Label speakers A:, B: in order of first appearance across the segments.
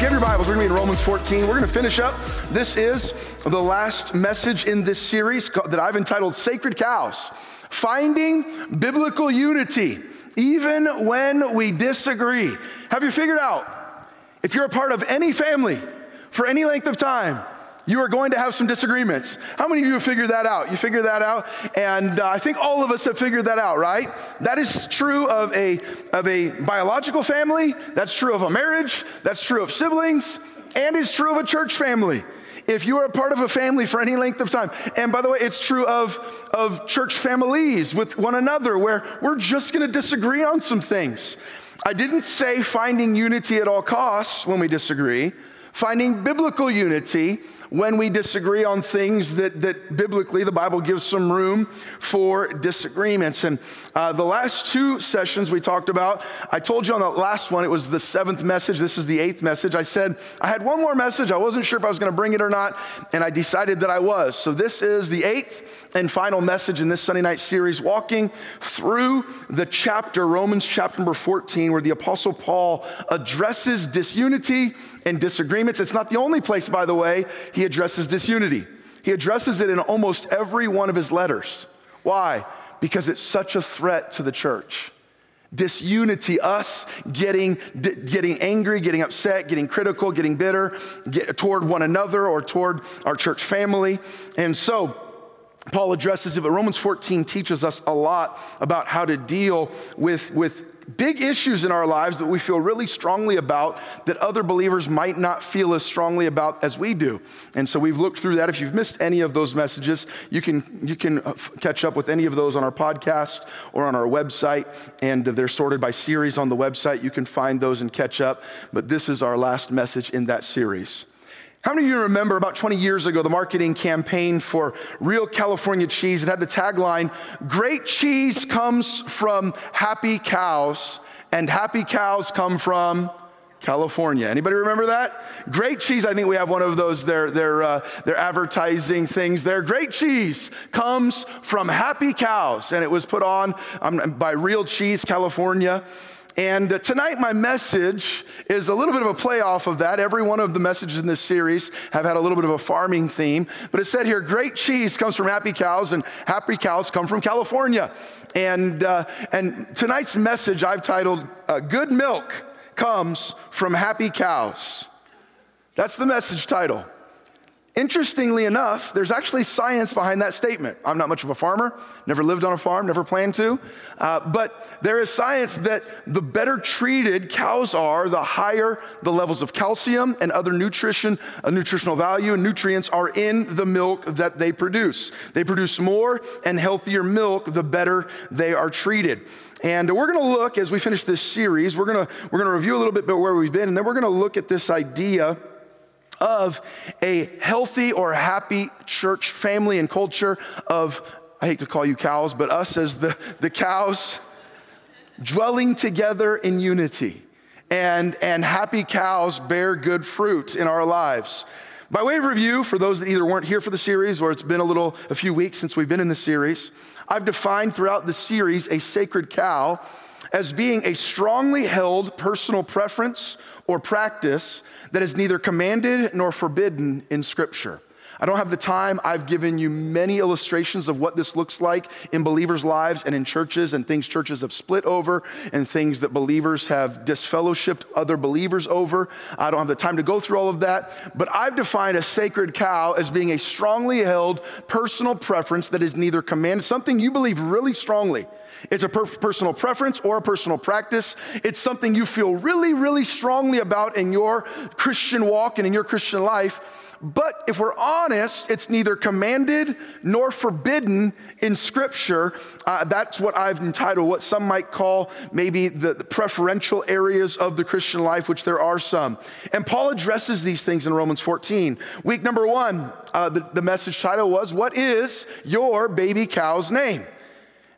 A: You have your Bibles, we're going to be in Romans 14. We're going to finish up. This is the last message in this series that I've entitled Sacred Cows Finding Biblical Unity, even when we disagree. Have you figured out if you're a part of any family for any length of time, you are going to have some disagreements. How many of you have figured that out? You figured that out, and uh, I think all of us have figured that out, right? That is true of a, of a biological family, that's true of a marriage, that's true of siblings, and it's true of a church family. If you are a part of a family for any length of time, and by the way, it's true of, of church families with one another where we're just gonna disagree on some things. I didn't say finding unity at all costs when we disagree, finding biblical unity when we disagree on things that, that biblically the Bible gives some room for disagreements. And uh, the last two sessions we talked about, I told you on the last one, it was the seventh message. This is the eighth message. I said I had one more message. I wasn't sure if I was going to bring it or not, and I decided that I was. So this is the eighth and final message in this Sunday night series, walking through the chapter, Romans chapter number 14, where the Apostle Paul addresses disunity and disagreements. It's not the only place, by the way, he addresses disunity. He addresses it in almost every one of his letters. Why? Because it's such a threat to the church. Disunity, us getting, getting angry, getting upset, getting critical, getting bitter get, toward one another or toward our church family. And so, Paul addresses it, but Romans 14 teaches us a lot about how to deal with, with big issues in our lives that we feel really strongly about that other believers might not feel as strongly about as we do. And so we've looked through that. If you've missed any of those messages, you can, you can uh, catch up with any of those on our podcast or on our website. And they're sorted by series on the website. You can find those and catch up. But this is our last message in that series. How many of you remember about 20 years ago the marketing campaign for Real California Cheese? It had the tagline Great cheese comes from happy cows, and happy cows come from California. Anybody remember that? Great cheese. I think we have one of those. Their their uh, their advertising things. There. Great cheese comes from happy cows, and it was put on um, by Real Cheese California. And tonight, my message is a little bit of a play off of that. Every one of the messages in this series have had a little bit of a farming theme. But it said here great cheese comes from happy cows, and happy cows come from California. And, uh, and tonight's message I've titled uh, Good Milk Comes from Happy Cows. That's the message title. Interestingly enough, there's actually science behind that statement. I'm not much of a farmer, never lived on a farm, never planned to. Uh, but there is science that the better treated cows are, the higher the levels of calcium and other nutrition, uh, nutritional value and nutrients are in the milk that they produce. They produce more and healthier milk the better they are treated. And we're going to look as we finish this series, we're going to we're going to review a little bit about where we've been and then we're going to look at this idea of a healthy or happy church family and culture of, I hate to call you cows, but us as the, the cows dwelling together in unity. And, and happy cows bear good fruit in our lives. By way of review, for those that either weren't here for the series or it's been a little, a few weeks since we've been in the series, I've defined throughout the series a sacred cow as being a strongly held personal preference or practice that is neither commanded nor forbidden in Scripture. I don't have the time. I've given you many illustrations of what this looks like in believers' lives and in churches and things churches have split over and things that believers have disfellowshipped other believers over. I don't have the time to go through all of that, but I've defined a sacred cow as being a strongly held personal preference that is neither commanded, something you believe really strongly it's a per- personal preference or a personal practice. It's something you feel really, really strongly about in your Christian walk and in your Christian life, But if we're honest, it's neither commanded nor forbidden in Scripture. Uh, that's what I've entitled what some might call maybe the, the preferential areas of the Christian life, which there are some. And Paul addresses these things in Romans 14. Week number one, uh, the, the message title was, What is your baby cow's name?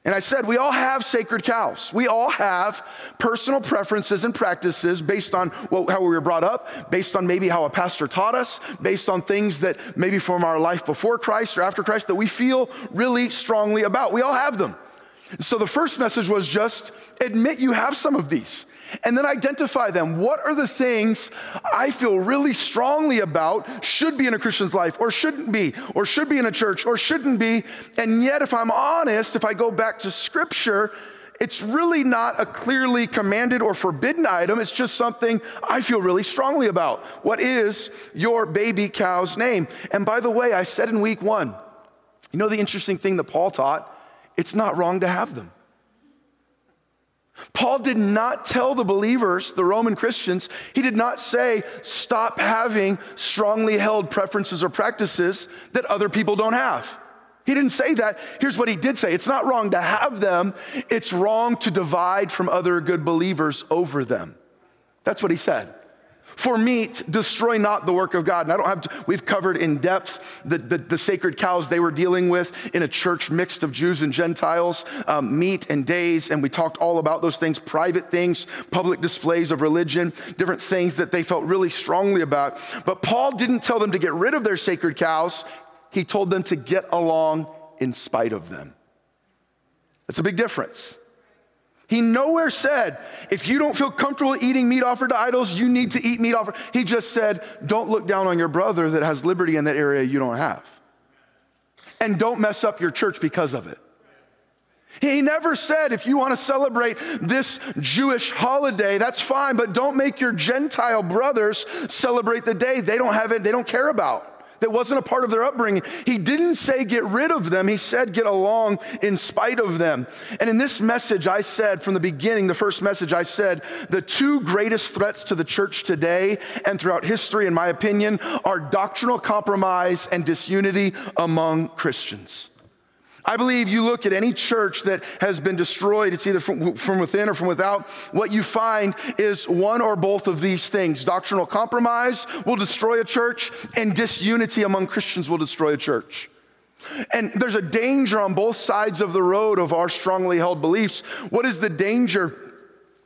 A: And I said, we all have sacred cows. We all have personal preferences and practices based on what, how we were brought up, based on maybe how a pastor taught us, based on things that maybe from our life before Christ or after Christ that we feel really strongly about. We all have them. So the first message was just admit you have some of these and then identify them. What are the things I feel really strongly about should be in a Christian's life, or shouldn't be, or should be in a church, or shouldn't be? And yet, if I'm honest, if I go back to scripture, it's really not a clearly commanded or forbidden item. It's just something I feel really strongly about. What is your baby cow's name? And by the way, I said in week one, you know the interesting thing that Paul taught? It's not wrong to have them. Paul did not tell the believers, the Roman Christians, he did not say, stop having strongly held preferences or practices that other people don't have. He didn't say that. Here's what he did say it's not wrong to have them, it's wrong to divide from other good believers over them. That's what he said. For meat, destroy not the work of God. And I don't have to, we've covered in depth the, the, the sacred cows they were dealing with in a church mixed of Jews and Gentiles, um, meat and days. And we talked all about those things private things, public displays of religion, different things that they felt really strongly about. But Paul didn't tell them to get rid of their sacred cows, he told them to get along in spite of them. That's a big difference. He nowhere said, if you don't feel comfortable eating meat offered to idols, you need to eat meat offered. He just said, don't look down on your brother that has liberty in that area you don't have. And don't mess up your church because of it. He never said, if you want to celebrate this Jewish holiday, that's fine, but don't make your Gentile brothers celebrate the day they don't have it, they don't care about that wasn't a part of their upbringing. He didn't say get rid of them, he said get along in spite of them. And in this message, I said from the beginning, the first message, I said the two greatest threats to the church today and throughout history, in my opinion, are doctrinal compromise and disunity among Christians. I believe you look at any church that has been destroyed, it's either from, from within or from without, what you find is one or both of these things. Doctrinal compromise will destroy a church, and disunity among Christians will destroy a church. And there's a danger on both sides of the road of our strongly held beliefs. What is the danger?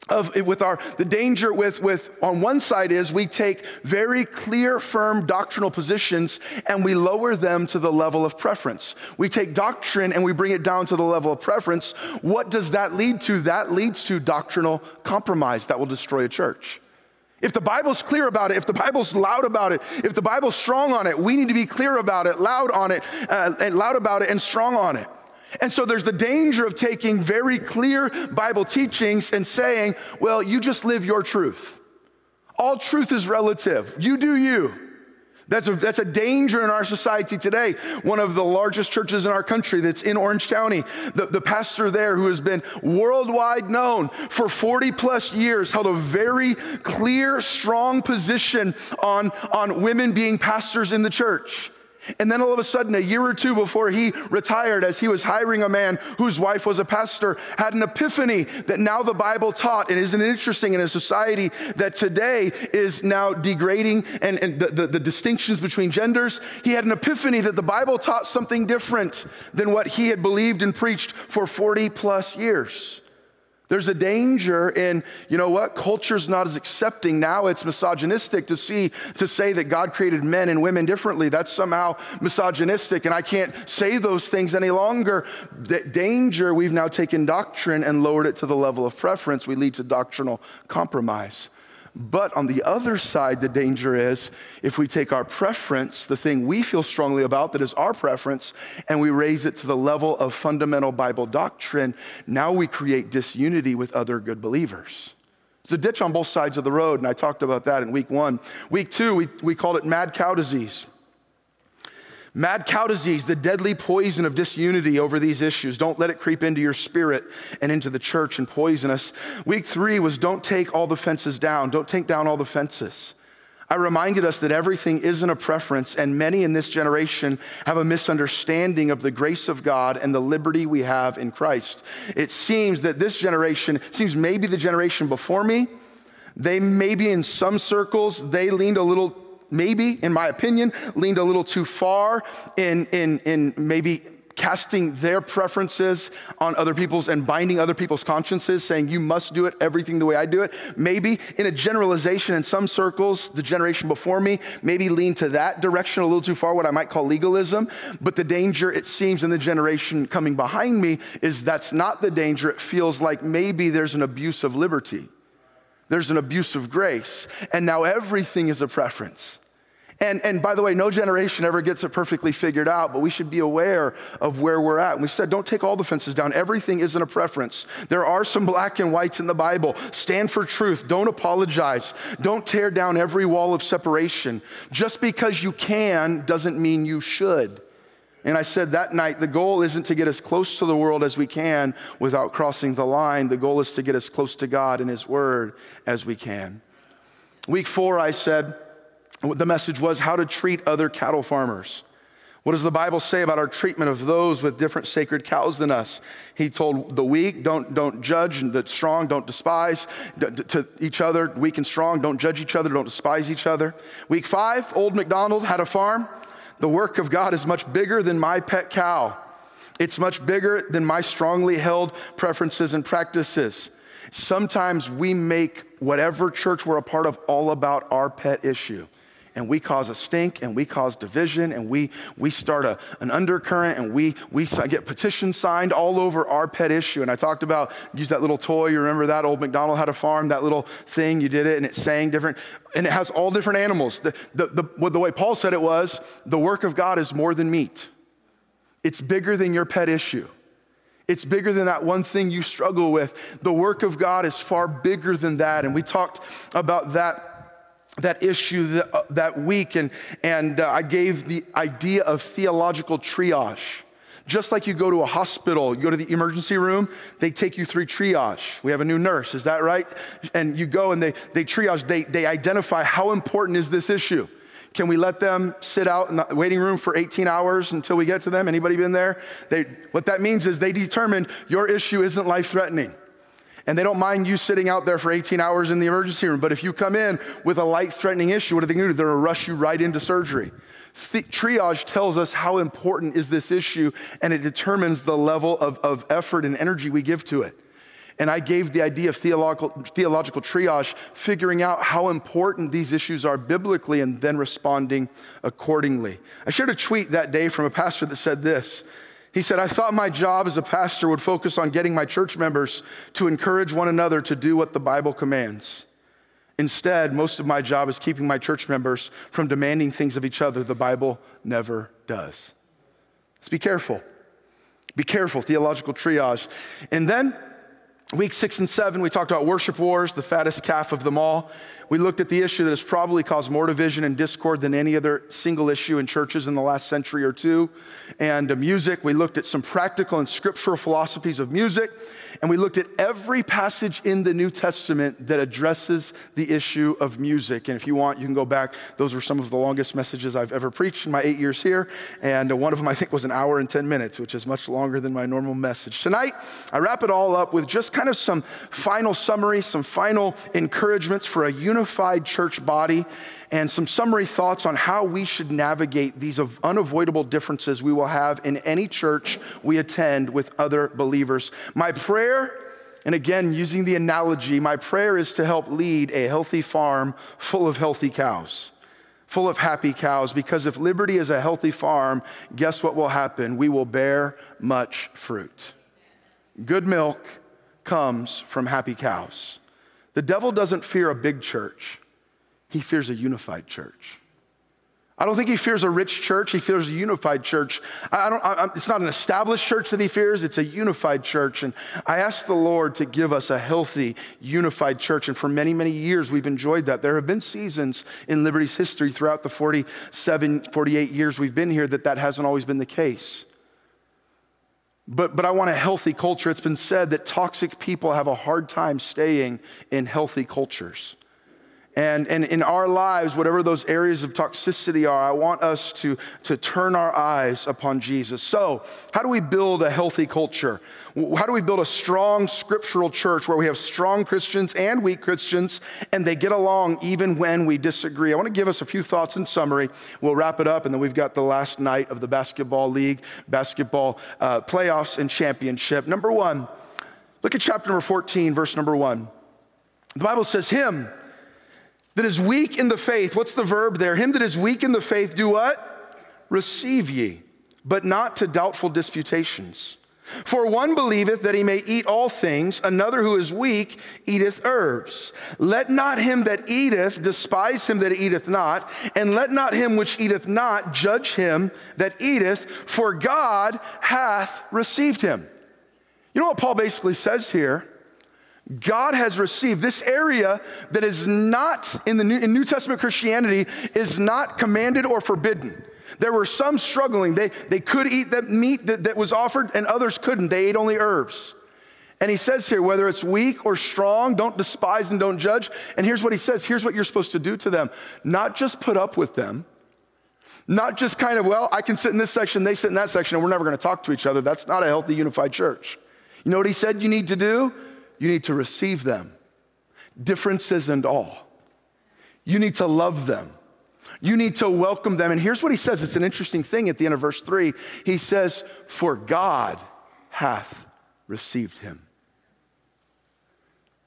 A: Of with our the danger with with on one side is we take very clear firm doctrinal positions and we lower them to the level of preference. We take doctrine and we bring it down to the level of preference. What does that lead to? That leads to doctrinal compromise that will destroy a church. If the Bible's clear about it, if the Bible's loud about it, if the Bible's strong on it, we need to be clear about it, loud on it, uh, and loud about it, and strong on it. And so there's the danger of taking very clear Bible teachings and saying, well, you just live your truth. All truth is relative. You do you. That's a, that's a danger in our society today. One of the largest churches in our country that's in Orange County, the, the pastor there who has been worldwide known for 40 plus years held a very clear, strong position on, on women being pastors in the church. And then all of a sudden, a year or two before he retired, as he was hiring a man whose wife was a pastor, had an epiphany that now the Bible taught. And isn't it interesting in a society that today is now degrading and, and the, the, the distinctions between genders? He had an epiphany that the Bible taught something different than what he had believed and preached for 40 plus years. There's a danger in, you know what, culture's not as accepting. Now it's misogynistic to see, to say that God created men and women differently. That's somehow misogynistic, and I can't say those things any longer. That danger, we've now taken doctrine and lowered it to the level of preference. We lead to doctrinal compromise. But on the other side, the danger is if we take our preference, the thing we feel strongly about that is our preference, and we raise it to the level of fundamental Bible doctrine, now we create disunity with other good believers. It's a ditch on both sides of the road, and I talked about that in week one. Week two, we, we called it mad cow disease. Mad cow disease, the deadly poison of disunity over these issues. Don't let it creep into your spirit and into the church and poison us. Week three was don't take all the fences down. Don't take down all the fences. I reminded us that everything isn't a preference, and many in this generation have a misunderstanding of the grace of God and the liberty we have in Christ. It seems that this generation, seems maybe the generation before me, they maybe in some circles, they leaned a little, maybe, in my opinion, leaned a little too far in, in, in maybe casting their preferences on other people's and binding other people's consciences, saying, you must do it everything the way I do it. Maybe in a generalization, in some circles, the generation before me maybe leaned to that direction a little too far, what I might call legalism. But the danger, it seems, in the generation coming behind me is that's not the danger. It feels like maybe there's an abuse of liberty, there's an abuse of grace. And now everything is a preference. And, and by the way, no generation ever gets it perfectly figured out, but we should be aware of where we're at. And we said, don't take all the fences down. Everything isn't a preference. There are some black and whites in the Bible. Stand for truth. Don't apologize. Don't tear down every wall of separation. Just because you can doesn't mean you should. And I said that night, the goal isn't to get as close to the world as we can without crossing the line. The goal is to get as close to God and His Word as we can. Week four, I said, the message was how to treat other cattle farmers. What does the Bible say about our treatment of those with different sacred cows than us? He told the weak, don't, don't judge, and the strong, don't despise to each other, weak and strong, don't judge each other, don't despise each other. Week five, old McDonald had a farm. The work of God is much bigger than my pet cow. It's much bigger than my strongly held preferences and practices. Sometimes we make whatever church we're a part of all about our pet issue and we cause a stink and we cause division and we, we start a, an undercurrent and we, we get petitions signed all over our pet issue. And I talked about, use that little toy, you remember that? Old McDonald had a farm, that little thing, you did it and it sang different, and it has all different animals. The, the, the, the way Paul said it was, the work of God is more than meat. It's bigger than your pet issue. It's bigger than that one thing you struggle with. The work of God is far bigger than that. And we talked about that that issue that, uh, that week, and, and uh, I gave the idea of theological triage. Just like you go to a hospital, you go to the emergency room, they take you through triage. We have a new nurse, is that right? And you go and they, they triage, they, they identify how important is this issue. Can we let them sit out in the waiting room for 18 hours until we get to them? Anybody been there? They, what that means is they determine your issue isn't life threatening and they don't mind you sitting out there for 18 hours in the emergency room. But if you come in with a life threatening issue, what are they going to do? They're going to rush you right into surgery. Triage tells us how important is this issue, and it determines the level of, of effort and energy we give to it. And I gave the idea of theological, theological triage, figuring out how important these issues are biblically and then responding accordingly. I shared a tweet that day from a pastor that said this he said, I thought my job as a pastor would focus on getting my church members to encourage one another to do what the Bible commands. Instead, most of my job is keeping my church members from demanding things of each other the Bible never does. Let's be careful. Be careful, theological triage. And then, week six and seven, we talked about worship wars, the fattest calf of them all. We looked at the issue that has probably caused more division and discord than any other single issue in churches in the last century or two. And uh, music, we looked at some practical and scriptural philosophies of music. And we looked at every passage in the New Testament that addresses the issue of music. And if you want, you can go back. Those were some of the longest messages I've ever preached in my eight years here. And uh, one of them, I think, was an hour and 10 minutes, which is much longer than my normal message. Tonight, I wrap it all up with just kind of some final summary, some final encouragements for a unified church body and some summary thoughts on how we should navigate these unavoidable differences we will have in any church we attend with other believers. My prayer, and again, using the analogy, my prayer is to help lead a healthy farm full of healthy cows, full of happy cows, because if liberty is a healthy farm, guess what will happen? We will bear much fruit. Good milk comes from happy cows. The devil doesn't fear a big church. He fears a unified church. I don't think he fears a rich church. He fears a unified church. I don't, I, it's not an established church that he fears, it's a unified church. And I ask the Lord to give us a healthy, unified church. And for many, many years, we've enjoyed that. There have been seasons in Liberty's history throughout the 47, 48 years we've been here that that hasn't always been the case. But, but I want a healthy culture. It's been said that toxic people have a hard time staying in healthy cultures. And, and in our lives, whatever those areas of toxicity are, I want us to, to turn our eyes upon Jesus. So, how do we build a healthy culture? How do we build a strong scriptural church where we have strong Christians and weak Christians and they get along even when we disagree? I want to give us a few thoughts in summary. We'll wrap it up, and then we've got the last night of the basketball league, basketball uh, playoffs, and championship. Number one, look at chapter number 14, verse number one. The Bible says, Him that is weak in the faith, what's the verb there? Him that is weak in the faith, do what? Receive ye, but not to doubtful disputations. For one believeth that he may eat all things, another who is weak eateth herbs. Let not him that eateth despise him that eateth not, and let not him which eateth not judge him that eateth, for God hath received him. You know what Paul basically says here? God has received this area that is not in the New, in New Testament Christianity is not commanded or forbidden. There were some struggling. They, they could eat the meat that, that was offered, and others couldn't. They ate only herbs. And he says here, whether it's weak or strong, don't despise and don't judge. And here's what he says here's what you're supposed to do to them not just put up with them, not just kind of, well, I can sit in this section, they sit in that section, and we're never going to talk to each other. That's not a healthy, unified church. You know what he said you need to do? You need to receive them, differences and all. You need to love them. You need to welcome them. And here's what he says it's an interesting thing at the end of verse three. He says, For God hath received him.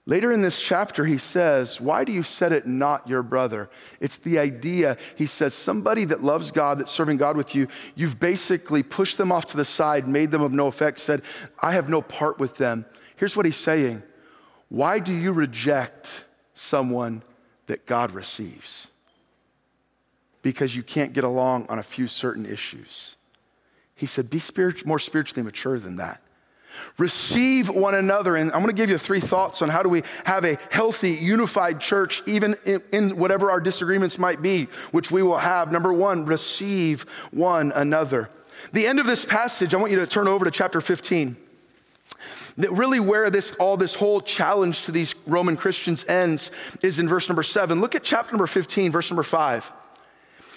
A: Later in this chapter, he says, Why do you set it not your brother? It's the idea. He says, Somebody that loves God, that's serving God with you, you've basically pushed them off to the side, made them of no effect, said, I have no part with them. Here's what he's saying Why do you reject someone that God receives? Because you can't get along on a few certain issues. He said, Be spirit, more spiritually mature than that. Receive one another. And I'm going to give you three thoughts on how do we have a healthy, unified church, even in, in, whatever our disagreements might be, which we will have. Number one, receive one another. The end of this passage, I want you to turn over to chapter 15 that really where this all this whole challenge to these Roman Christians ends is in verse number 7. Look at chapter number 15, verse number 5.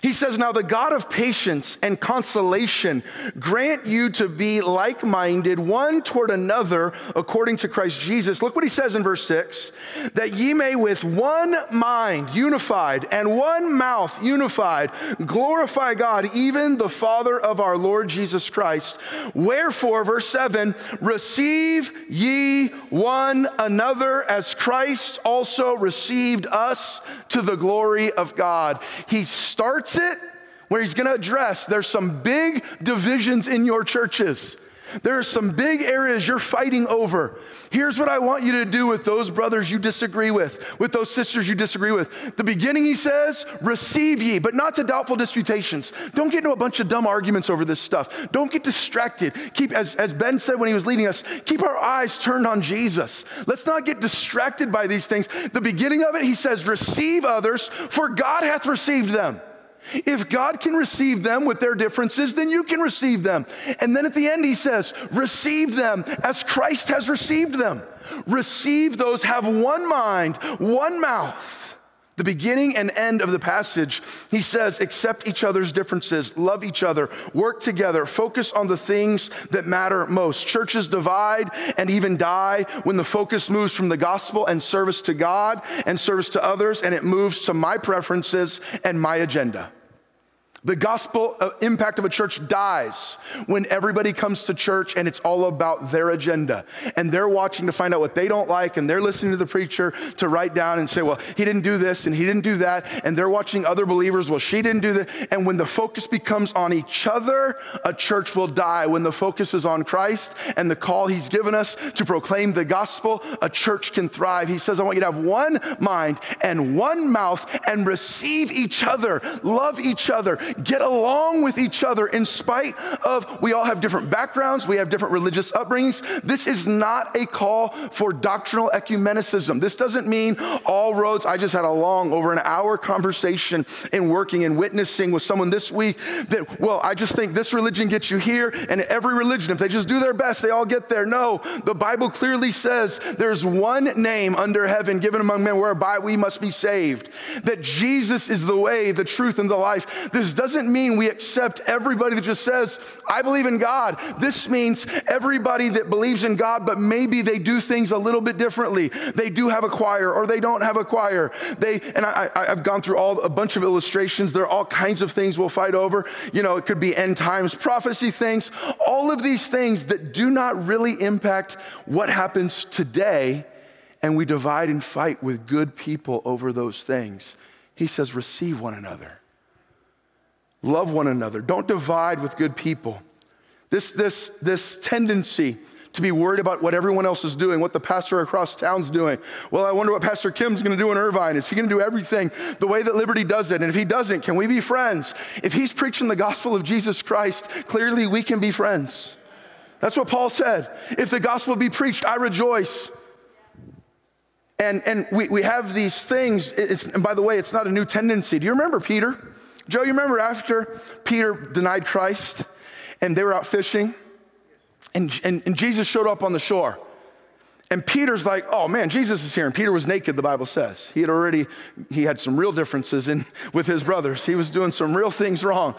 A: He says, Now the God of patience and consolation grant you to be like minded one toward another according to Christ Jesus. Look what he says in verse 6 that ye may with one mind unified and one mouth unified glorify God, even the Father of our Lord Jesus Christ. Wherefore, verse 7 receive ye one another as Christ also received us to the glory of God. He starts it where he's going to address there's some big divisions in your churches. There are some big areas you're fighting over. Here's what I want you to do with those brothers you disagree with, with those sisters you disagree with. The beginning, he says, receive ye, but not to doubtful disputations. Don't get into a bunch of dumb arguments over this stuff. Don't get distracted. Keep, as, as Ben said when he was leading us, keep our eyes turned on Jesus. Let's not get distracted by these things. The beginning of it, he says, receive others, for God hath received them. If God can receive them with their differences, then you can receive them. And then at the end, he says, receive them as Christ has received them. Receive those, have one mind, one mouth. The beginning and end of the passage, he says, accept each other's differences, love each other, work together, focus on the things that matter most. Churches divide and even die when the focus moves from the gospel and service to God and service to others, and it moves to my preferences and my agenda. The gospel uh, impact of a church dies when everybody comes to church and it's all about their agenda. And they're watching to find out what they don't like, and they're listening to the preacher to write down and say, Well, he didn't do this and he didn't do that. And they're watching other believers, Well, she didn't do that. And when the focus becomes on each other, a church will die. When the focus is on Christ and the call he's given us to proclaim the gospel, a church can thrive. He says, I want you to have one mind and one mouth and receive each other, love each other get along with each other in spite of we all have different backgrounds, we have different religious upbringings. This is not a call for doctrinal ecumenicism. This doesn't mean all roads. I just had a long, over an hour conversation in working and witnessing with someone this week that, well, I just think this religion gets you here, and every religion, if they just do their best, they all get there. No, the Bible clearly says there's one name under heaven given among men whereby we must be saved. That Jesus is the way, the truth, and the life. This doesn't mean we accept everybody that just says, I believe in God. This means everybody that believes in God, but maybe they do things a little bit differently. They do have a choir or they don't have a choir. They, and I, have gone through all a bunch of illustrations. There are all kinds of things we'll fight over. You know, it could be end times prophecy things, all of these things that do not really impact what happens today. And we divide and fight with good people over those things. He says, receive one another. Love one another. Don't divide with good people. This, this, this tendency to be worried about what everyone else is doing, what the pastor across town's doing. Well, I wonder what Pastor Kim's gonna do in Irvine. Is he gonna do everything the way that Liberty does it? And if he doesn't, can we be friends? If he's preaching the gospel of Jesus Christ, clearly we can be friends. That's what Paul said. If the gospel be preached, I rejoice. And, and we, we have these things. It's, and by the way, it's not a new tendency. Do you remember Peter? Joe, you remember after Peter denied Christ and they were out fishing? And, and, and Jesus showed up on the shore. And Peter's like, oh man, Jesus is here. And Peter was naked, the Bible says. He had already, he had some real differences in, with his brothers. He was doing some real things wrong.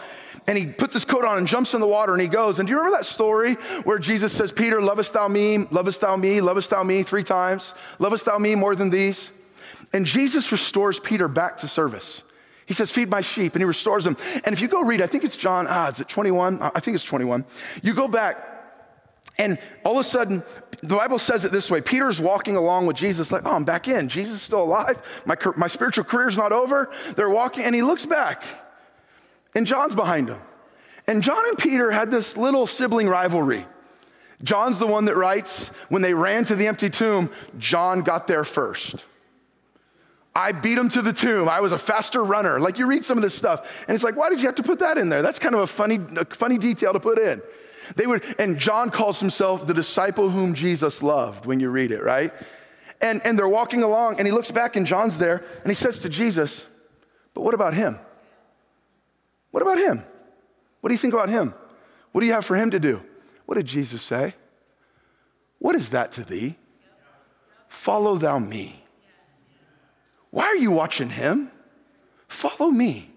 A: And he puts his coat on and jumps in the water and he goes. And do you remember that story where Jesus says, Peter, lovest thou me, lovest thou me, lovest thou me three times? Lovest thou me more than these? And Jesus restores Peter back to service. He says, Feed my sheep, and he restores them. And if you go read, I think it's John, ah, is it 21? I think it's 21. You go back, and all of a sudden, the Bible says it this way Peter's walking along with Jesus, like, oh, I'm back in. Jesus is still alive. My, my spiritual career's not over. They're walking, and he looks back, and John's behind him. And John and Peter had this little sibling rivalry. John's the one that writes, when they ran to the empty tomb, John got there first. I beat him to the tomb. I was a faster runner. Like you read some of this stuff, and it's like, why did you have to put that in there? That's kind of a funny, a funny detail to put in. They would, and John calls himself the disciple whom Jesus loved when you read it, right? And, and they're walking along, and he looks back, and John's there, and he says to Jesus, But what about him? What about him? What do you think about him? What do you have for him to do? What did Jesus say? What is that to thee? Follow thou me. Why are you watching him? Follow me.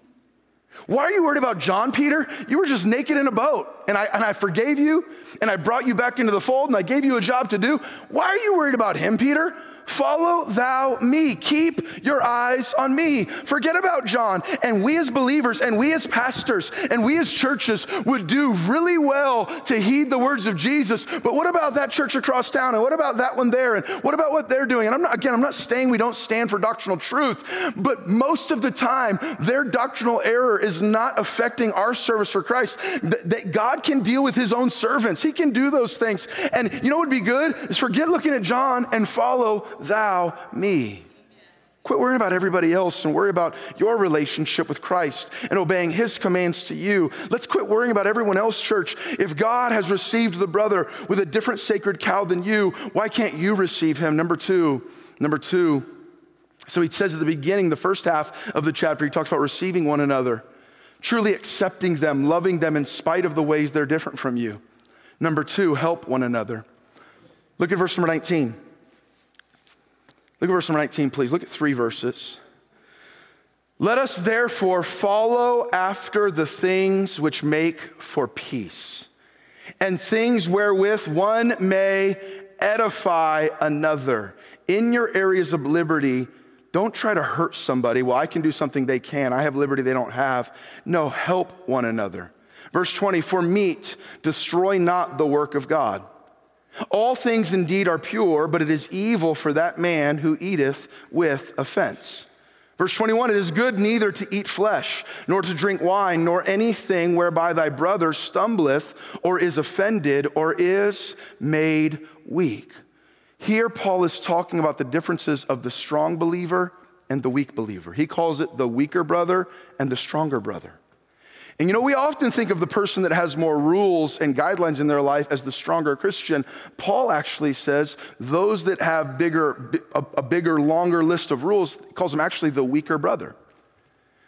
A: Why are you worried about John, Peter? You were just naked in a boat, and I, and I forgave you, and I brought you back into the fold, and I gave you a job to do. Why are you worried about him, Peter? Follow thou me. Keep your eyes on me. Forget about John. And we as believers and we as pastors and we as churches would do really well to heed the words of Jesus. But what about that church across town? And what about that one there? And what about what they're doing? And I'm not, again, I'm not saying we don't stand for doctrinal truth, but most of the time, their doctrinal error is not affecting our service for Christ. That God can deal with his own servants, he can do those things. And you know what would be good is forget looking at John and follow thou me. Quit worrying about everybody else and worry about your relationship with Christ and obeying his commands to you. Let's quit worrying about everyone else, church. If God has received the brother with a different sacred cow than you, why can't you receive him? Number two, number two. So he says at the beginning, the first half of the chapter, he talks about receiving one another, truly accepting them, loving them in spite of the ways they're different from you. Number two, help one another. Look at verse number 19. Look at verse number 19, please. Look at three verses. Let us therefore follow after the things which make for peace, and things wherewith one may edify another. In your areas of liberty, don't try to hurt somebody. Well, I can do something they can. I have liberty they don't have. No, help one another. Verse 20, for meat, destroy not the work of God. All things indeed are pure, but it is evil for that man who eateth with offense. Verse 21 It is good neither to eat flesh, nor to drink wine, nor anything whereby thy brother stumbleth, or is offended, or is made weak. Here, Paul is talking about the differences of the strong believer and the weak believer. He calls it the weaker brother and the stronger brother. And you know, we often think of the person that has more rules and guidelines in their life as the stronger Christian. Paul actually says those that have bigger, a, bigger, longer list of rules, calls them actually the weaker brother.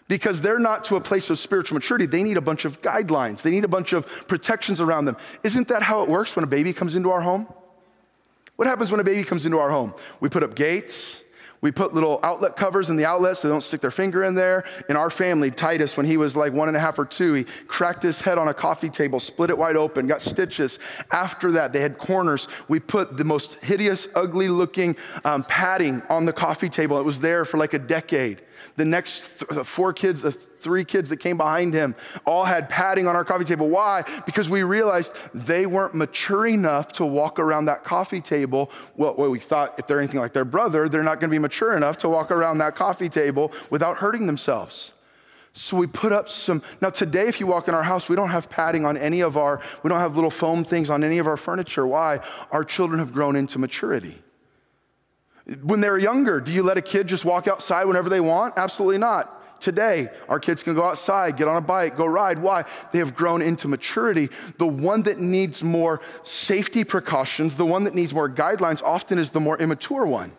A: Because they're not to a place of spiritual maturity. They need a bunch of guidelines, they need a bunch of protections around them. Isn't that how it works when a baby comes into our home? What happens when a baby comes into our home? We put up gates, we put little outlet covers in the outlets so they don't stick their finger in there. In our family, Titus, when he was like one and a half or two, he cracked his head on a coffee table, split it wide open, got stitches. After that, they had corners. We put the most hideous, ugly looking um, padding on the coffee table. It was there for like a decade. The next th- uh, four kids, the three kids that came behind him, all had padding on our coffee table. Why? Because we realized they weren't mature enough to walk around that coffee table. Well, well we thought if they're anything like their brother, they're not going to be mature enough to walk around that coffee table without hurting themselves. So we put up some. Now, today, if you walk in our house, we don't have padding on any of our, we don't have little foam things on any of our furniture. Why? Our children have grown into maturity. When they're younger, do you let a kid just walk outside whenever they want? Absolutely not. Today, our kids can go outside, get on a bike, go ride. Why? They have grown into maturity. The one that needs more safety precautions, the one that needs more guidelines, often is the more immature one.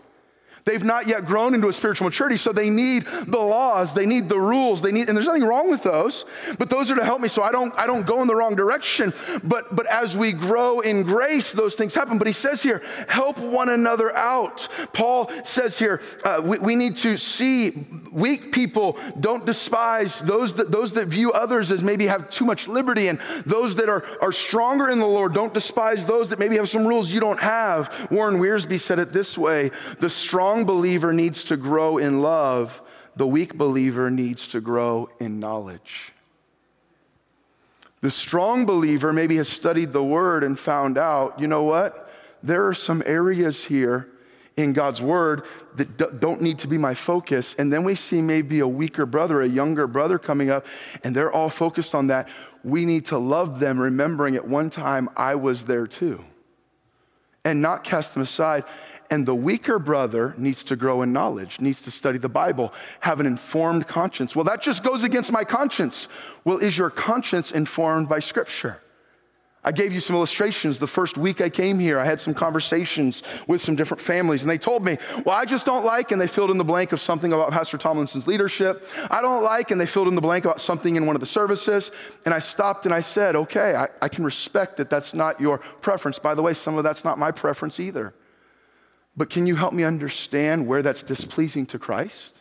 A: They've not yet grown into a spiritual maturity, so they need the laws, they need the rules, they need, and there's nothing wrong with those, but those are to help me so I don't, I don't go in the wrong direction. But, but as we grow in grace, those things happen. But he says here, help one another out. Paul says here, uh, we, we need to see weak people, don't despise those that, those that view others as maybe have too much liberty, and those that are, are stronger in the Lord, don't despise those that maybe have some rules you don't have. Warren Wiersbe said it this way the strong believer needs to grow in love, the weak believer needs to grow in knowledge. The strong believer maybe has studied the word and found out, you know what? There are some areas here in God's word that don't need to be my focus. And then we see maybe a weaker brother, a younger brother coming up, and they're all focused on that. We need to love them, remembering at one time I was there too, and not cast them aside. And the weaker brother needs to grow in knowledge, needs to study the Bible, have an informed conscience. Well, that just goes against my conscience. Well, is your conscience informed by Scripture? I gave you some illustrations. The first week I came here, I had some conversations with some different families, and they told me, Well, I just don't like, and they filled in the blank of something about Pastor Tomlinson's leadership. I don't like, and they filled in the blank about something in one of the services. And I stopped and I said, Okay, I, I can respect that that's not your preference. By the way, some of that's not my preference either. But can you help me understand where that's displeasing to Christ?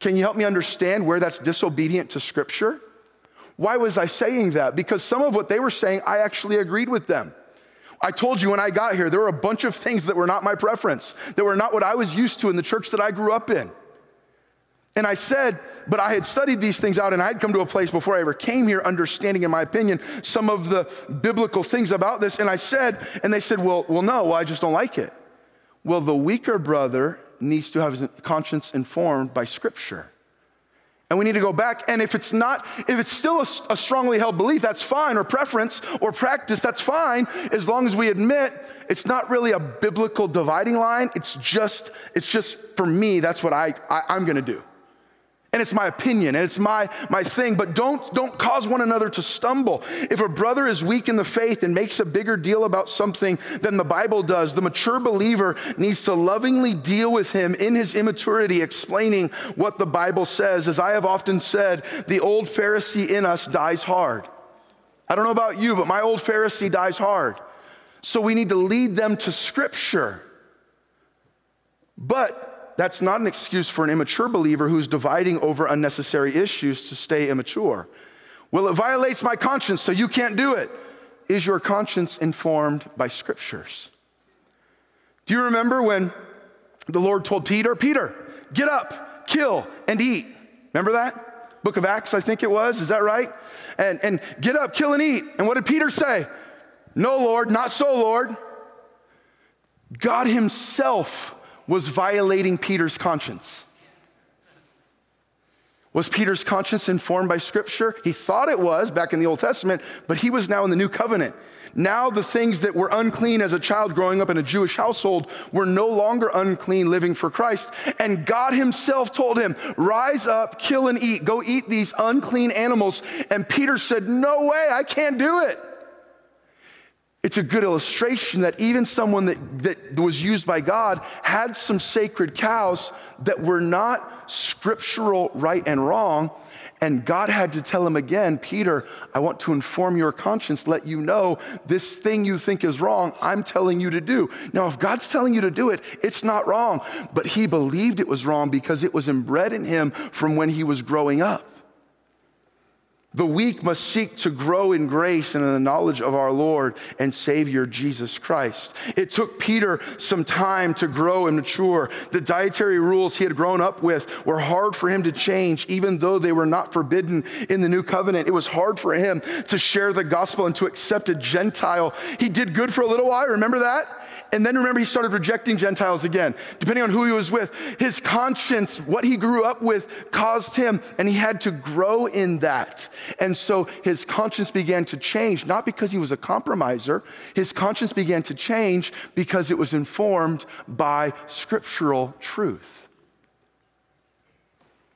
A: Can you help me understand where that's disobedient to Scripture? Why was I saying that? Because some of what they were saying, I actually agreed with them. I told you when I got here, there were a bunch of things that were not my preference, that were not what I was used to in the church that I grew up in. And I said, but I had studied these things out and I had come to a place before I ever came here understanding, in my opinion, some of the biblical things about this. And I said, and they said, well, well, no, well, I just don't like it. Well, the weaker brother needs to have his conscience informed by Scripture. And we need to go back. And if it's not, if it's still a, a, strongly held belief, that's fine, or preference, or practice, that's fine, as long as we admit it's not really a biblical dividing line. It's just, it's just for me, that's what I, I I'm gonna do and it's my opinion and it's my, my thing but don't, don't cause one another to stumble. If a brother is weak in the faith and makes a bigger deal about something than the bible does the mature believer needs to lovingly deal with him in his immaturity explaining what the bible says. As i have often said the old pharisee in us dies hard. I don't know about you but my old pharisee dies hard. So we need to lead them to scripture. But that's not an excuse for an immature believer who's dividing over unnecessary issues to stay immature. Well, it violates my conscience, so you can't do it. Is your conscience informed by scriptures? Do you remember when the Lord told Peter, Peter, get up, kill, and eat? Remember that? Book of Acts, I think it was. Is that right? And, and get up, kill, and eat. And what did Peter say? No, Lord, not so, Lord. God Himself was violating Peter's conscience. Was Peter's conscience informed by Scripture? He thought it was back in the Old Testament, but he was now in the New Covenant. Now, the things that were unclean as a child growing up in a Jewish household were no longer unclean living for Christ. And God Himself told him, Rise up, kill and eat. Go eat these unclean animals. And Peter said, No way, I can't do it. It's a good illustration that even someone that, that was used by God had some sacred cows that were not scriptural right and wrong and God had to tell him again, Peter, I want to inform your conscience, let you know this thing you think is wrong, I'm telling you to do. Now, if God's telling you to do it, it's not wrong. But he believed it was wrong because it was inbred in him from when he was growing up. The weak must seek to grow in grace and in the knowledge of our Lord and Savior Jesus Christ. It took Peter some time to grow and mature. The dietary rules he had grown up with were hard for him to change, even though they were not forbidden in the new covenant. It was hard for him to share the gospel and to accept a Gentile. He did good for a little while, remember that? And then remember, he started rejecting Gentiles again, depending on who he was with. His conscience, what he grew up with, caused him, and he had to grow in that. And so his conscience began to change, not because he was a compromiser. His conscience began to change because it was informed by scriptural truth.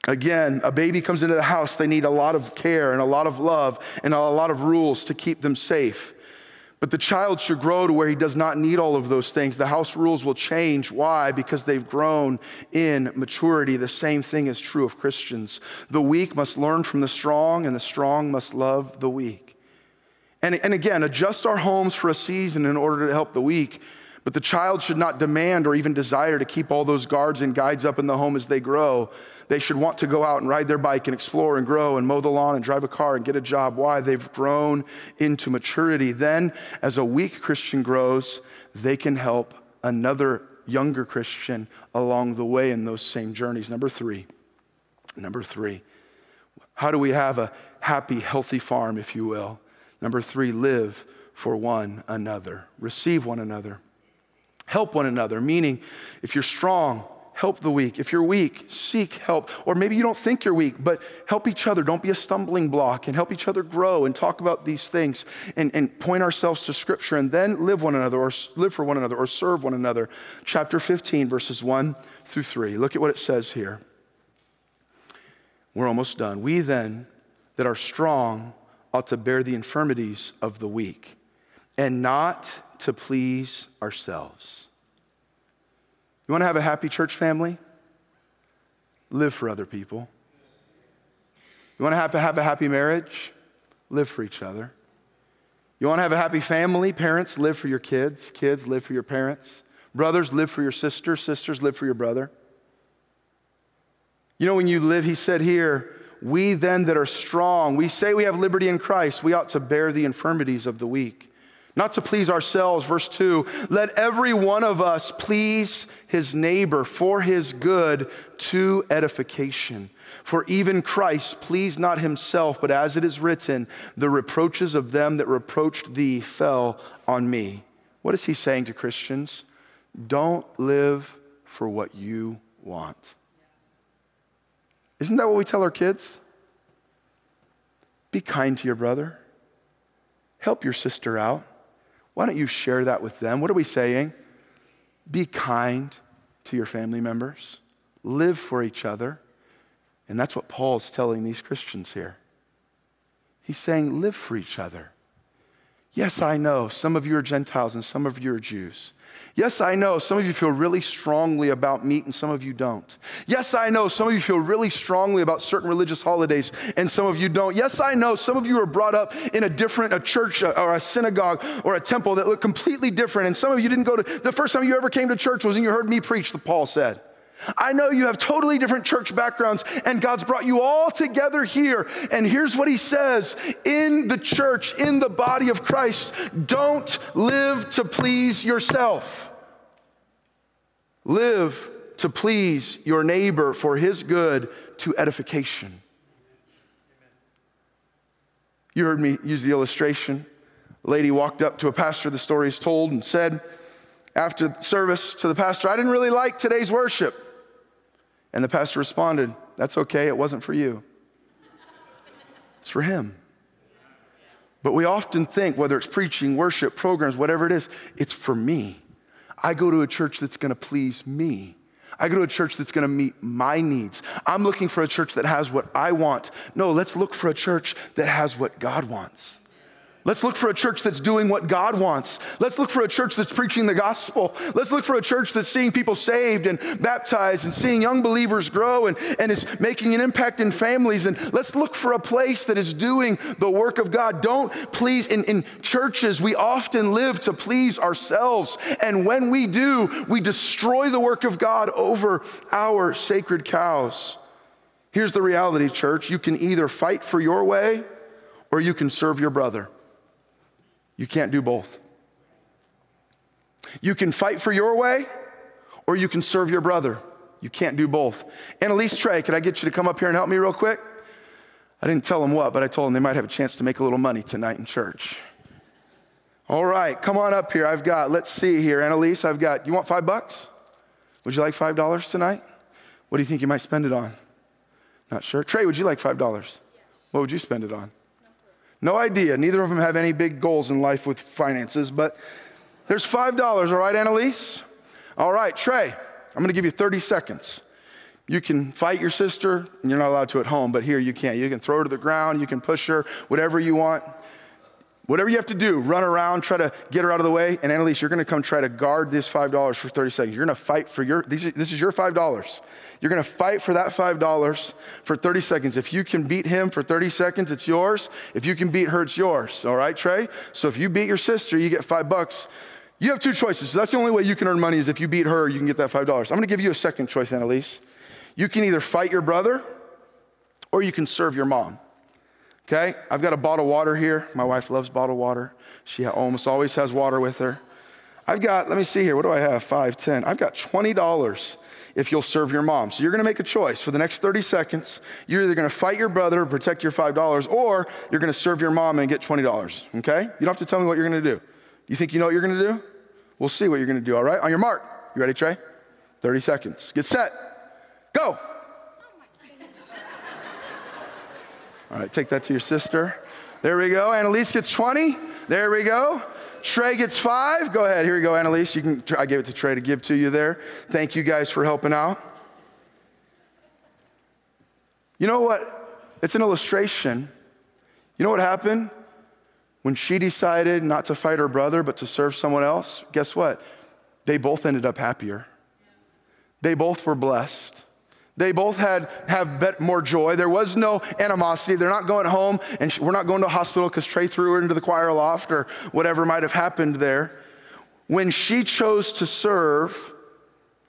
A: Again, a baby comes into the house, they need a lot of care and a lot of love and a lot of rules to keep them safe. But the child should grow to where he does not need all of those things. The house rules will change. Why? Because they've grown in maturity. The same thing is true of Christians. The weak must learn from the strong, and the strong must love the weak. And, and again, adjust our homes for a season in order to help the weak. But the child should not demand or even desire to keep all those guards and guides up in the home as they grow. They should want to go out and ride their bike and explore and grow and mow the lawn and drive a car and get a job. Why? They've grown into maturity. Then, as a weak Christian grows, they can help another younger Christian along the way in those same journeys. Number three. Number three. How do we have a happy, healthy farm, if you will? Number three, live for one another, receive one another, help one another. Meaning, if you're strong, help the weak. If you're weak, seek help. Or maybe you don't think you're weak, but help each other. Don't be a stumbling block and help each other grow and talk about these things and, and point ourselves to Scripture and then live one another or live for one another or serve one another. Chapter 15, verses 1 through 3. Look at what it says here. We're almost done. We then that are strong ought to bear the infirmities of the weak and not to please ourselves. You want to have a happy church family? Live for other people. You want to have, to have a happy marriage? Live for each other. You want to have a happy family? Parents, live for your kids. Kids, live for your parents. Brothers, live for your sisters. Sisters, live for your brother. You know, when you live, he said here, we then that are strong, we say we have liberty in Christ, we ought to bear the infirmities of the weak not to please ourselves. Verse 2 let every one of us please his neighbor for his good to edification. For even Christ pleased not himself, but as it is written, the reproaches of them that reproached thee fell on me. What is he saying to Christians? Don't live for what you want. Isn't that what we tell our kids? Be kind to your brother, help your sister out. Why don't you share that with them? What are we saying? Be kind to your family members, live for each other. And that's what Paul's telling these Christians here. He's saying, live for each other. Yes, I know some of you are Gentiles and some of you are Jews. Yes, I know some of you feel really strongly about meat and some of you don't. Yes, I know some of you feel really strongly about certain religious holidays and some of you don't. Yes, I know some of you are brought up in a different a church uh, or a synagogue or a temple that looked completely different and some of you didn't go to the first time you ever came to church was when you heard me preach, the Paul said. I know you have totally different church backgrounds, and God's brought you all together here. And here's what He says in the church, in the body of Christ don't live to please yourself. Live to please your neighbor for his good to edification. You heard me use the illustration. A lady walked up to a pastor, the story is told, and said, after service to the pastor, I didn't really like today's worship. And the pastor responded, That's okay, it wasn't for you, it's for him. But we often think, whether it's preaching, worship, programs, whatever it is, it's for me. I go to a church that's gonna please me. I go to a church that's gonna meet my needs. I'm looking for a church that has what I want. No, let's look for a church that has what God wants. Let's look for a church that's doing what God wants. Let's look for a church that's preaching the gospel. Let's look for a church that's seeing people saved and baptized and seeing young believers grow and, and is making an impact in families. And let's look for a place that is doing the work of God. Don't please, in, in churches, we often live to please ourselves. And when we do, we destroy the work of God over our sacred cows. Here's the reality, church you can either fight for your way or you can serve your brother. You can't do both. You can fight for your way or you can serve your brother. You can't do both. Annalise Trey, can I get you to come up here and help me real quick? I didn't tell them what, but I told them they might have a chance to make a little money tonight in church. All right, come on up here. I've got, let's see here, Annalise, I've got, you want five bucks? Would you like five dollars tonight? What do you think you might spend it on? Not sure. Trey, would you like five dollars? What would you spend it on? No idea. Neither of them have any big goals in life with finances, but there's $5, all right, Annalise? All right, Trey, I'm gonna give you 30 seconds. You can fight your sister, and you're not allowed to at home, but here you can't. You can throw her to the ground, you can push her, whatever you want. Whatever you have to do, run around, try to get her out of the way. And Annalise, you're gonna come try to guard this $5 for 30 seconds. You're gonna fight for your, this is your $5. You're gonna fight for that $5 for 30 seconds. If you can beat him for 30 seconds, it's yours. If you can beat her, it's yours. All right, Trey? So if you beat your sister, you get five bucks. You have two choices. So that's the only way you can earn money is if you beat her, you can get that $5. I'm gonna give you a second choice, Annalise. You can either fight your brother or you can serve your mom. Okay, I've got a bottle of water here. My wife loves bottled water. She almost always has water with her. I've got, let me see here, what do I have? Five, ten. I've got $20 if you'll serve your mom. So you're gonna make a choice. For the next 30 seconds, you're either gonna fight your brother, protect your $5, or you're gonna serve your mom and get $20, okay? You don't have to tell me what you're gonna do. You think you know what you're gonna do? We'll see what you're gonna do, all right? On your mark. You ready, Trey? 30 seconds. Get set. Go. All right, take that to your sister. There we go. Annalise gets 20. There we go. Trey gets five. Go ahead. Here we go, Annalise. You can. I gave it to Trey to give to you there. Thank you guys for helping out. You know what? It's an illustration. You know what happened when she decided not to fight her brother but to serve someone else? Guess what? They both ended up happier. They both were blessed. They both had have bet, more joy. There was no animosity. They're not going home, and we're not going to a hospital because Trey threw her into the choir loft or whatever might have happened there. When she chose to serve,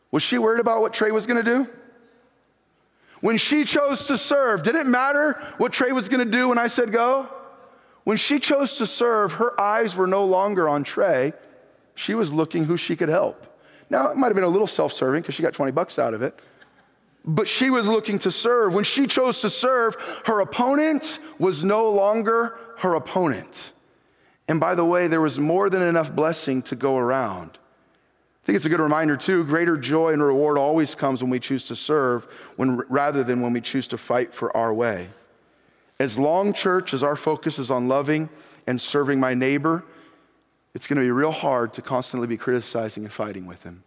A: was she worried about what Trey was going to do? When she chose to serve, did it matter what Trey was going to do when I said go? When she chose to serve, her eyes were no longer on Trey. She was looking who she could help. Now, it might have been a little self serving because she got 20 bucks out of it but she was looking to serve. When she chose to serve, her opponent was no longer her opponent. And by the way, there was more than enough blessing to go around. I think it's a good reminder, too. Greater joy and reward always comes when we choose to serve when, rather than when we choose to fight for our way. As long, church, as our focus is on loving and serving my neighbor, it's going to be real hard to constantly be criticizing and fighting with him.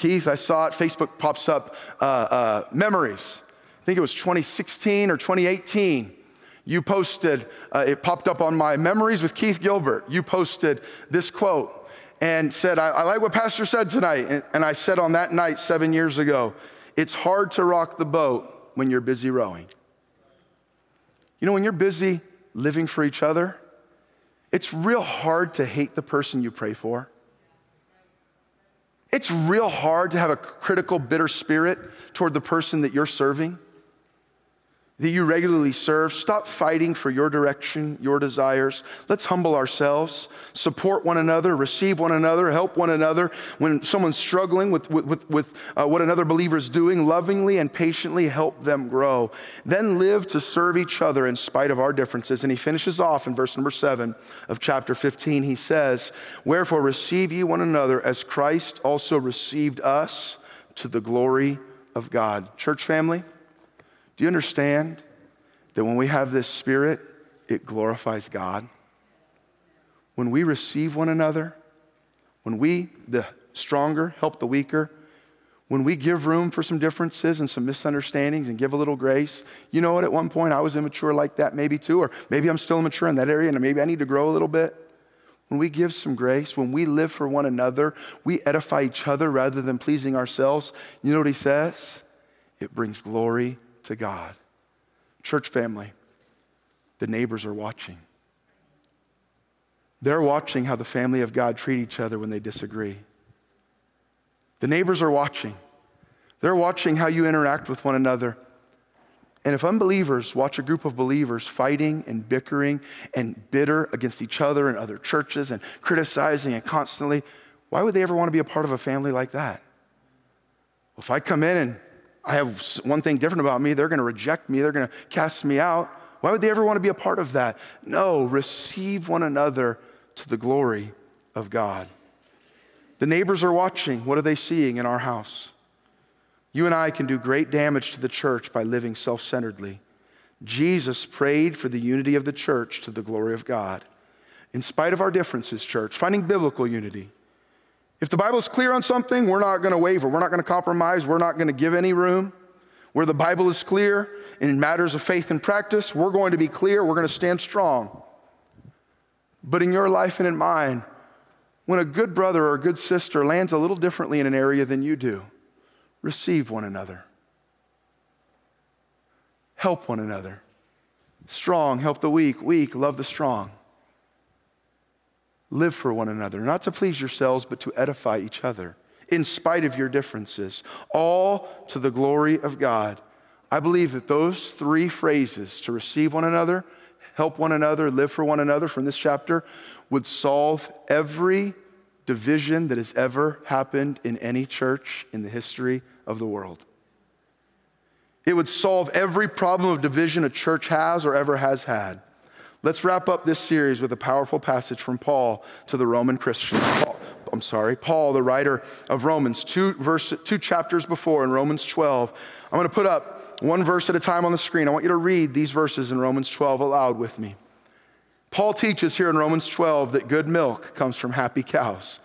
A: Keith, I saw it. Facebook pops up uh, uh, memories. I think it was 2016 or 2018. You posted, uh, it popped up on my memories with Keith Gilbert. You posted this quote and said, I, I like what Pastor said tonight. And, and I said on that night seven years ago, it's hard to rock the boat when you're busy rowing. You know, when you're busy living for each other, it's real hard to hate the person you pray for. It's real hard to have a critical, bitter spirit toward the person that you're serving that you regularly serve. Stop fighting for your direction, your desires. Let's humble ourselves, support one another, receive one another, help one another. When someone's struggling with, with, with, uh, what another believer is doing, lovingly and patiently help them grow. Then live to serve each other in spite of our differences. And he finishes off in verse number seven of chapter 15. He says, Wherefore receive ye one another as Christ also received us to the glory of God. Church family, do you understand that when we have this spirit, it glorifies God. When we receive one another, when we, the stronger, help the weaker, when we give room for some differences and some misunderstandings and give a little grace, you know what? At one point I was immature like that, maybe too, or maybe I'm still immature in that area and maybe I need to grow a little bit. When we give some grace, when we live for one another, we edify each other rather than pleasing ourselves. You know what he says? It brings glory to God. Church family, the neighbors are watching. They're watching how the family of God treat each other when they disagree. The neighbors are watching. They're watching how you interact with one another. And if unbelievers watch a group of believers fighting and bickering and bitter against each other and other churches and criticizing and constantly, why would they ever want to be a part of a family like that? Well, if I come in and I have one thing different about me, they're going to reject me, they're going to cast me out. Why would they ever want to be a part of that? No, receive one another to the glory of God. The neighbors are watching. What are they seeing in our house? You and I can do great damage to the church by living self centeredly. Jesus prayed for the unity of the church to the glory of God. In spite of our differences, church, finding biblical unity. If the Bible is clear on something, we're not going to waver. We're not going to compromise. We're not going to give any room. Where the Bible is clear in matters of faith and practice, we're going to be clear. We're going to stand strong. But in your life and in mine, when a good brother or a good sister lands a little differently in an area than you do, receive one another. Help one another. Strong, help the weak. Weak, love the strong. Live for one another, not to please yourselves, but to edify each other, in spite of your differences, all to the glory of God. I believe that those three phrases to receive one another, help one another, live for one another from this chapter would solve every division that has ever happened in any church in the history of the world. It would solve every problem of division a church has or ever has had. Let's wrap up this series with a powerful passage from Paul to the Roman Christians. Paul, I'm sorry, Paul, the writer of Romans, two, verse, two chapters before in Romans 12. I'm going to put up one verse at a time on the screen. I want you to read these verses in Romans 12 aloud with me. Paul teaches here in Romans 12 that good milk comes from happy cows.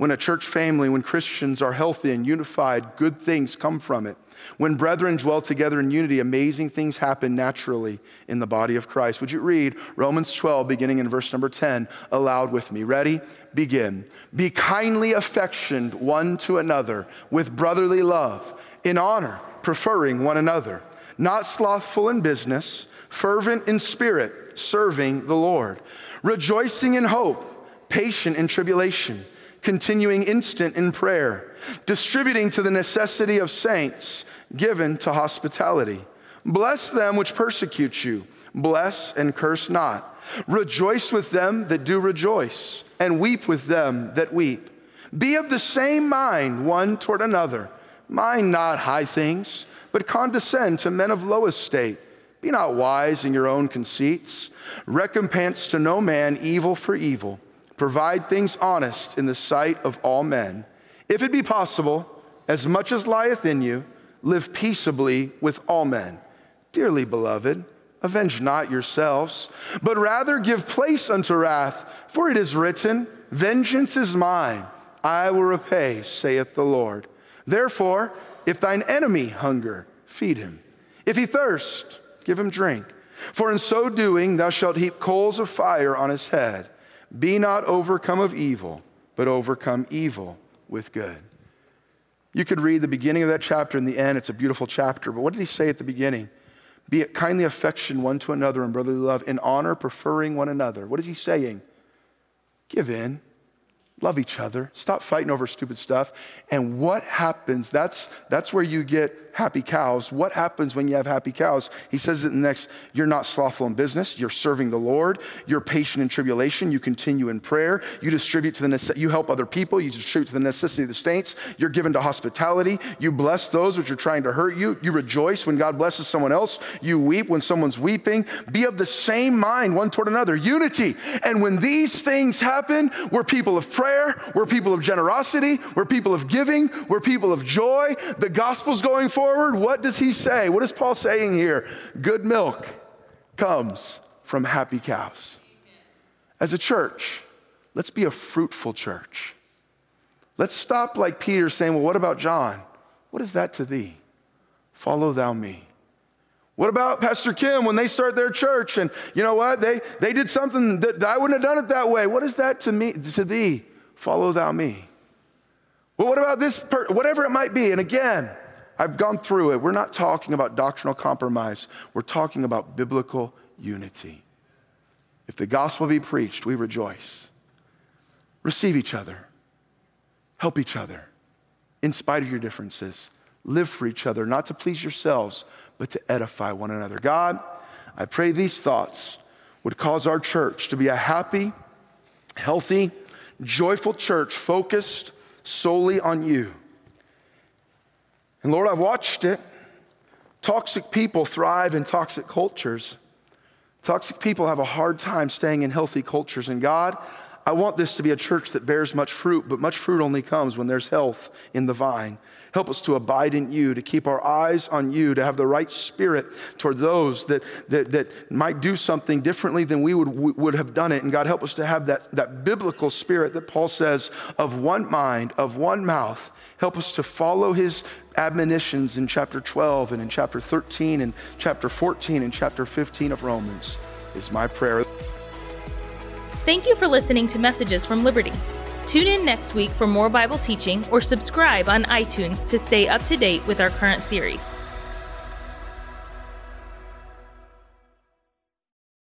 A: When a church family, when Christians are healthy and unified, good things come from it. When brethren dwell together in unity, amazing things happen naturally in the body of Christ. Would you read Romans 12, beginning in verse number 10, aloud with me? Ready? Begin. Be kindly affectioned one to another with brotherly love, in honor, preferring one another, not slothful in business, fervent in spirit serving the Lord, rejoicing in hope, patient in tribulation, continuing instant in prayer, distributing to the necessity of saints, given to hospitality. Bless them which persecute you, bless and curse not. Rejoice with them that do rejoice, and weep with them that weep. Be of the same mind one toward another. Mind not high things, but condescend to men of low estate. Be not wise in your own conceits. Recompense to no man evil for evil. Provide things honest in the sight of all men. If it be possible, as much as lieth in you, live peaceably with all men. Dearly beloved, avenge not yourselves, but rather give place unto wrath, for it is written, Vengeance is mine, I will repay, saith the Lord. Therefore, if thine enemy hunger, feed him. If he thirst, give him drink. For in so doing, thou shalt heap coals of fire on his head. Be not overcome of evil, but overcome evil with good. You could read the beginning of that chapter and the end. It's a beautiful chapter. But what did he say at the beginning? Be it kindly affection one to another and brotherly love, in honor, preferring one another. What is he saying? Give in love each other stop fighting over stupid stuff and what happens that's that's where you get happy cows. What happens when you have happy cows? He says it in the next you're not slothful in business. You're serving the lord. You're patient in tribulation. You continue in prayer. You distribute to the you help other people. You distribute to the necessity of the saints. You're given to hospitality. You bless those which are trying to hurt you. You rejoice when god blesses someone else. You weep when someone's weeping. Be of the same mind one toward another. Unity. And when these things happen we're people of prayer, we're people of generosity, we're people of giving, we're people of joy. The gospel's going forward. What does he say? What is Paul saying here? Good milk comes from happy cows. As a church, let's be a fruitful church. Let's stop like Peter saying, Well, what about John? What is that to thee? Follow thou me. What about Pastor Kim when they start their church and you know what? They, they did something that, that I wouldn't have done it that way. What is that to me, to thee? Follow thou me. Well, what about this, per- whatever it might be? And again, I've gone through it. We're not talking about doctrinal compromise. We're talking about biblical unity. If the gospel be preached, we rejoice. Receive each other. Help each other in spite of your differences. Live for each other, not to please yourselves, but to edify one another. God, I pray these thoughts would cause our church to be a happy, healthy, joyful church focused solely on you. And Lord, I've watched it. Toxic people thrive in toxic cultures. Toxic people have a hard time staying in healthy cultures. And God, I want this to be a church that bears much fruit, but much fruit only comes when there's health in the vine. Help us to abide in you, to keep our eyes on you, to have the right spirit toward those that, that, that might do something differently than we would, would have done it. And God, help us to have that, that biblical spirit that Paul says of one mind, of one mouth. Help us to follow his admonitions in chapter 12 and in chapter 13 and chapter 14 and chapter 15 of Romans, is my prayer.
B: Thank you for listening to Messages from Liberty. Tune in next week for more Bible teaching or subscribe on iTunes to stay up to date with our current series.